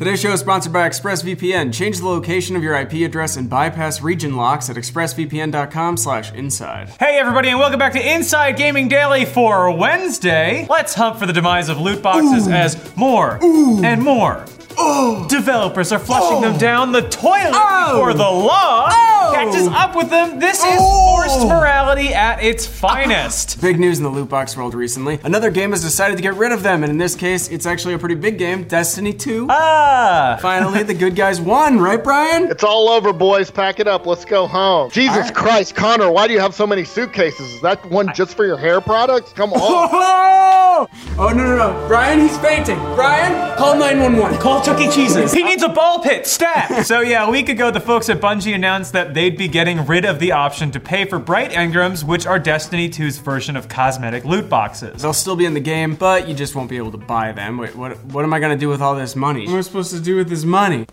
Today's show is sponsored by ExpressVPN. Change the location of your IP address and bypass region locks at expressvpn.com/inside. Hey everybody, and welcome back to Inside Gaming Daily for Wednesday. Let's hunt for the demise of loot boxes as more and more oh. developers are flushing them oh. down the toilet Oh. before the law Oh. catches up with them. This is Oh. forced morality at its finest. Big news in the loot box world recently. Another game has decided to get rid of them, and in this case, it's actually a pretty big game, Destiny 2. Ah, Finally, the good guys won, right, Brian? It's all over, boys. Pack it up. Let's go home. Jesus All right. Christ, Connor, why do you have so many suitcases? Is that one just for your hair products? Come on. Oh! No no no! Brian, he's fainting. Brian, call 911. Call Chuck E. Cheese's. He needs a ball pit stat. so yeah, a week ago, the folks at Bungie announced that they'd be getting rid of the option to pay for Bright Engrams, which are Destiny 2's version of cosmetic loot boxes. They'll still be in the game, but you just won't be able to buy them. Wait, what? What am I gonna do with all this money? What am I supposed to do with this money?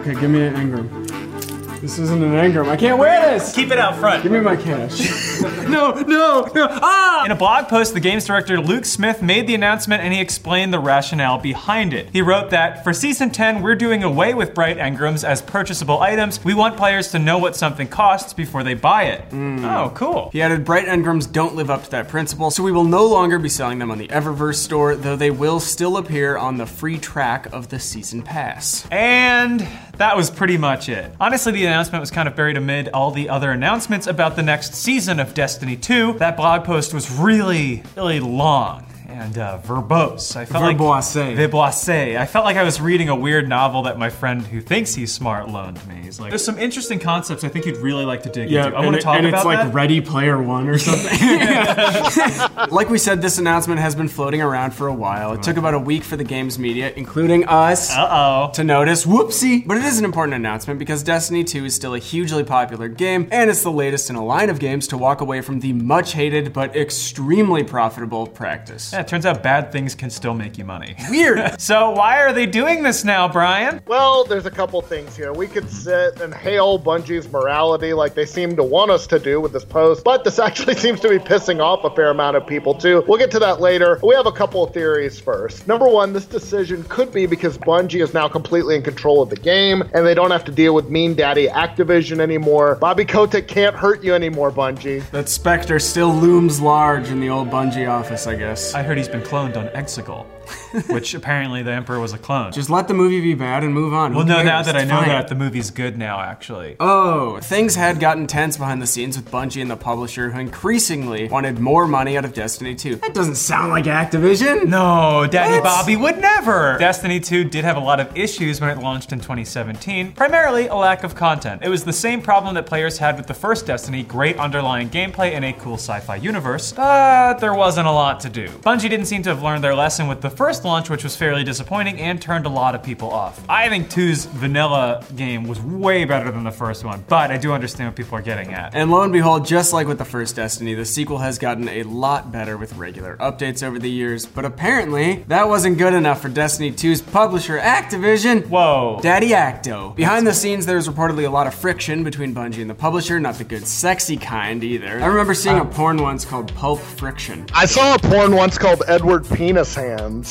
Okay, give me an engram. This isn't an engram. I can't wear this. Keep it out front. Give me my cash. no, no, no. Ah! In a blog post, the game's director Luke Smith made the announcement and he explained the rationale behind it. He wrote that for season 10, we're doing away with bright engrams as purchasable items. We want players to know what something costs before they buy it. Oh, cool. He added, Bright Engrams don't live up to that principle, so we will no longer be selling them on the Eververse store, though they will still appear on the free track of the season pass. And that was pretty much it. Honestly, the announcement was kind of buried amid all the other announcements about the next season of Destiny 2. That blog post was really, really long and uh, verbose. I felt Verboise. like verboise. I felt like I was reading a weird novel that my friend who thinks he's smart loaned me. He's like, "There's some interesting concepts I think you'd really like to dig into. I want to talk about And it's that." Like Ready Player One or something. like we said, this announcement has been floating around for a while. It took about a week for the game's media, including us, Uh oh. to notice. Whoopsie! But it is an important announcement because Destiny 2 is still a hugely popular game, and it's the latest in a line of games to walk away from the much hated but extremely profitable practice. Yeah, it turns out bad things can still make you money. Weird. so why are they doing this now, Brian? Well, there's a couple things here. We could sit and hail Bungie's morality like they seem to want us to do with this post, but this actually seems to be pissing off a fair amount of people too. We'll get to that later. We have a couple of theories first. Number one, this decision could be because Bungie is now completely in control of the game and they don't have to deal with mean daddy Activision anymore. Bobby Kotick can't hurt you anymore, Bungie. That specter still looms large in the old Bungie office, I guess. I heard he's been cloned on Exegol, which apparently the Emperor was a clone. Just let the movie be bad and move on. Who well, no, now cares? that I know fine. that, the movie's good now, actually. Oh, things had gotten tense behind the scenes with Bungie and the publisher, who increasingly wanted more money out of Destiny 2. That doesn't sound like Activision. No, Daddy What? Bobby would never! Destiny 2 did have a lot of issues when it launched in 2017, primarily a lack of content. It was the same problem that players had with the first Destiny great underlying gameplay and a cool sci fi universe, but there wasn't a lot to do. Bungie didn't seem to have learned their lesson with the first launch, which was fairly disappointing and turned a lot of people off. I think 2's vanilla game was way better than the first one, but I do understand what people are getting at. And lo and behold, just like with the first Destiny, the sequel has gotten a lot better with regular updates over the years, but apparently that wasn't good enough for Destiny 2's publisher, Activision. Whoa. Daddy Acto. Behind the scenes, there's reportedly a lot of friction between Bungie and the publisher, not the good, sexy kind either. I remember seeing uh. a porn once called Pulp Friction. I saw a porn once called Edward Penis Hands.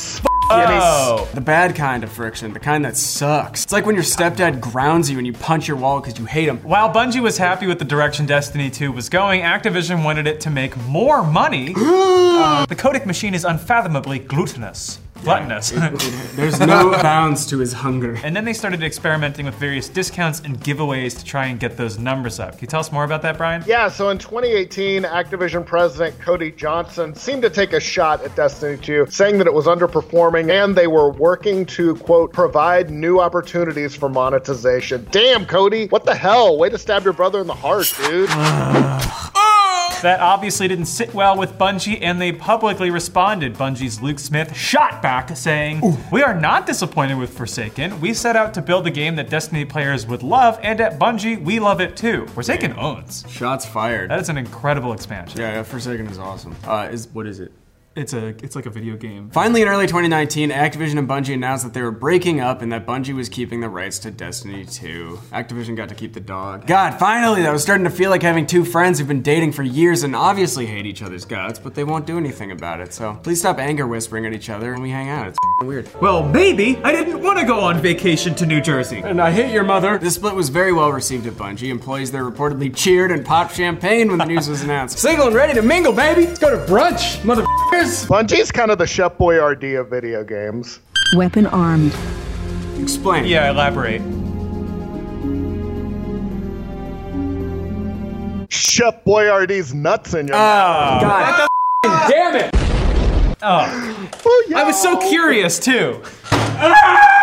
Oh. The bad kind of friction, the kind that sucks. It's like when your stepdad grounds you and you punch your wall because you hate him. While Bungie was happy with the direction Destiny 2 was going, Activision wanted it to make more money. Uh, the Kotick machine is unfathomably glutinous. Gluttonous. There's no bounds to his hunger. and then they started experimenting with various discounts and giveaways to try and get those numbers up. Can you tell us more about that, Brian? Yeah, so in 2018, Activision president Coddy Johnson seemed to take a shot at Destiny 2, saying that it was underperforming and they were working to, quote, provide new opportunities for monetization. Damn, Coddy, what the hell? Way to stab your brother in the heart, dude. That obviously didn't sit well with Bungie, and they publicly responded. Bungie's Luke Smith shot back, saying, We are not disappointed with Forsaken. We set out to build a game that Destiny players would love, and at Bungie, we love it too. Forsaken owns. Shots fired. That is an incredible expansion. Yeah, yeah, Forsaken is awesome. Uh, is what is it? It's a it's like a video game. Finally, in early 2019, Activision and Bungie announced that they were breaking up and that Bungie was keeping the rights to Destiny 2. Activision got to keep the dog. God, finally, I was starting to feel like having two friends who've been dating for years and obviously hate each other's guts, but they won't do anything about it. So please stop anger whispering at each other when we hang out. It's f***ing weird. Well, maybe I didn't want to go on vacation to New Jersey. And I hate your mother. This split was very well received at Bungie. Employees there reportedly cheered and popped champagne when the news was announced. Single and ready to mingle, baby. Let's go to brunch, motherfuckers. Bungie's kind of the Chef Boyardee of video games. Weapon armed. Explain. Yeah, elaborate. Chef Boyardee's nuts in your ah. mouth. God. Damn it. Oh, Oh, yeah. I was so curious too. Ah!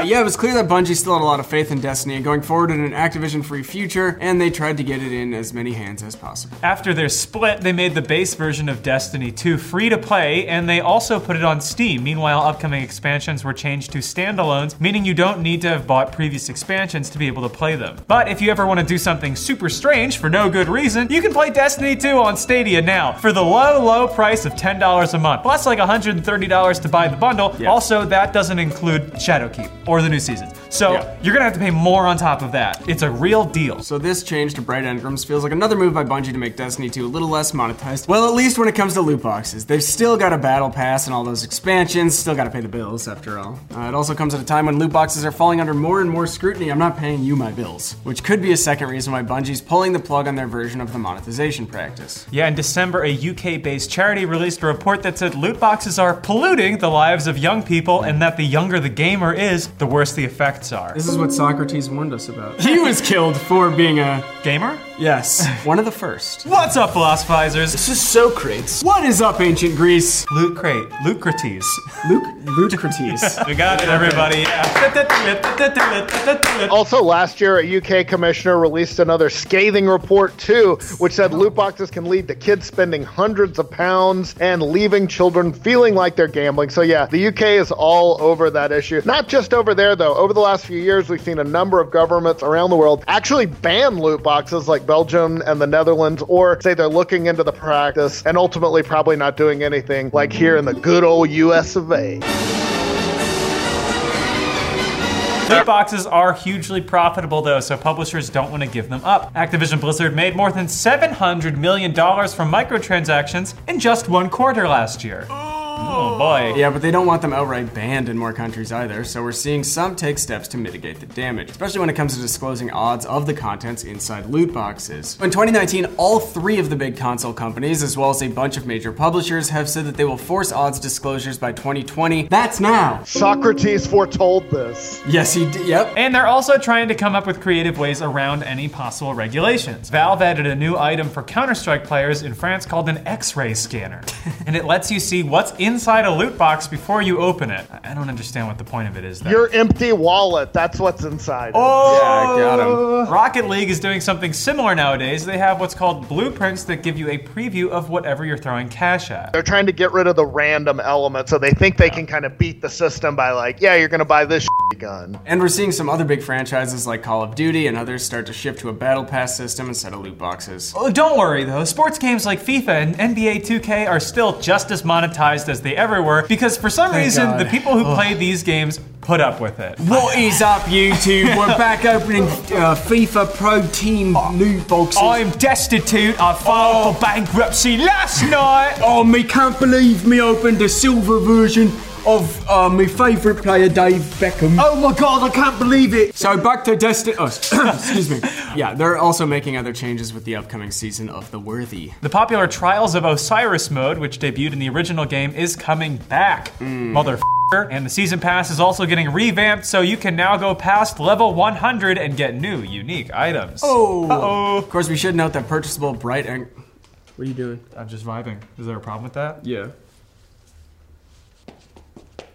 Yeah, it was clear that Bungie still had a lot of faith in Destiny and going forward in an Activision free future, and they tried to get it in as many hands as possible. After their split, they made the base version of Destiny 2 free to play, and they also put it on Steam. Meanwhile, upcoming expansions were changed to standalones, meaning you don't need to have bought previous expansions to be able to play them. But if you ever want to do something super strange for no good reason, you can play Destiny 2 on Stadia now for the low, low price of $10 a month, plus like $130 to buy the bundle. Yeah. Also, that doesn't include Shadowkeep or the new seasons. So Yeah. you're gonna have to pay more on top of that. It's a real deal. So this change to Bright Engrams feels like another move by Bungie to make Destiny 2 a little less monetized. Well, at least when it comes to loot boxes. They've still got a battle pass and all those expansions, still got to pay the bills after all. Uh, it also comes at a time when loot boxes are falling under more and more scrutiny. I'm not paying you my bills, which could be a second reason why Bungie's pulling the plug on their version of the monetization practice. Yeah, in December, a UK based charity released a report that said loot boxes are polluting the lives of young people, and that the younger the gamer is, the worse the effects are. This is what Socrates warned us about. He was killed for being a Gamer? Yes, one of the first. What's up, philosophizers? This is Socrates. What is up, ancient Greece? Loot crate, Lucrates. Luke Lucrates. We got it, everybody. Yeah. Also, last year, a UK commissioner released another scathing report, too, which said loot boxes can lead to kids spending hundreds of pounds and leaving children feeling like they're gambling. So, yeah, the UK is all over that issue. Not just over there, though. Over the last few years, we've seen a number of governments around the world actually ban loot boxes like Belgium and the Netherlands, or say they're looking into the practice and ultimately probably not doing anything like here in the good old US of A. Loot boxes are hugely profitable, though, so publishers don't want to give them up. Activision Blizzard made more than $700 million from microtransactions in just one quarter last year. Oh boy. Yeah, but they don't want them outright banned in more countries either, so we're seeing some take steps to mitigate the damage, especially when it comes to disclosing odds of the contents inside loot boxes. In 2019, all three of the big console companies, as well as a bunch of major publishers, have said that they will force odds disclosures by 2020. That's now! Socrates foretold this. Yes, he did. Yep. And they're also trying to come up with creative ways around any possible regulations. Valve added a new item for Counter Strike players in France called an X ray scanner. and it lets you see what's inside a loot box before you open it. I I don't understand what the point of it is. Though. Your empty wallet, that's what's inside. Oh, Yeah, I got him. Rocket League is doing something similar nowadays. They have what's called blueprints that give you a preview of whatever you're throwing cash at. They're trying to get rid of the random element, so they think they can kind of beat the system by like, yeah, you're gonna buy this gun. And we're seeing some other big franchises like Call of Duty and others start to shift to a battle pass system instead of loot boxes. Oh, don't worry though, sports games like FIFA and NBA 2K are still just as monetized as they ever were because for some reason God. the people who play these games put up with it. What is up, YouTube? We're back opening uh, FIFA Pro Team loot boxes. I'm destitute. I filed for bankruptcy last night. Oh, me can't believe me opened the silver version of uh, my favourite player, Dave Beckham. Oh my god, I can't believe it! So back to Destiny. Oh, excuse me. Yeah, they're also making other changes with the upcoming season of The Worthy. The popular Trials of Osiris mode, which debuted in the original game, is coming back. Mother. And the season pass is also getting revamped, so you can now go past level 100 and get new, unique items. Oh. Uh-oh. Of course, we should note that purchasable bright and. What are you doing? I'm just vibing. Is there a problem with that? Yeah.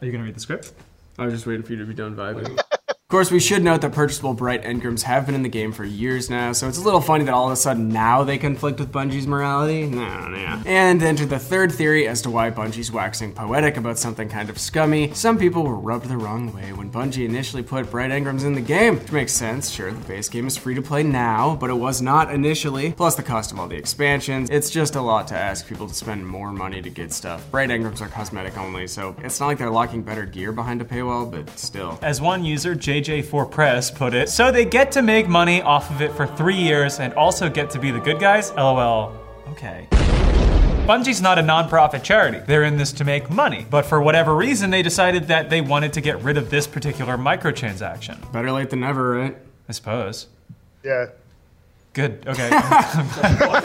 Are you gonna read the script? I was just waiting for you to be done vibing. Of course, we should note that purchasable bright engrams have been in the game for years now, so it's a little funny that all of a sudden now they conflict with Bungie's morality. No, no. And enter the third theory as to why Bungie's waxing poetic about something kind of scummy. Some people were rubbed the wrong way when Bungie initially put bright engrams in the game, which makes sense. Sure, the base game is free to play now, but it was not initially. Plus the cost of all the expansions. It's just a lot to ask people to spend more money to get stuff. Bright engrams are cosmetic only, so it's not like they're locking better gear behind a paywall, but still. As one user, JJ4 Press, put it, so they get to make money off of it for three years and also get to be the good guys? LOL. Okay. Bungie's not a non-profit charity. They're in this to make money. But for whatever reason, they decided that they wanted to get rid of this particular microtransaction. Better late than never, right? I suppose. Yeah. Good. Okay.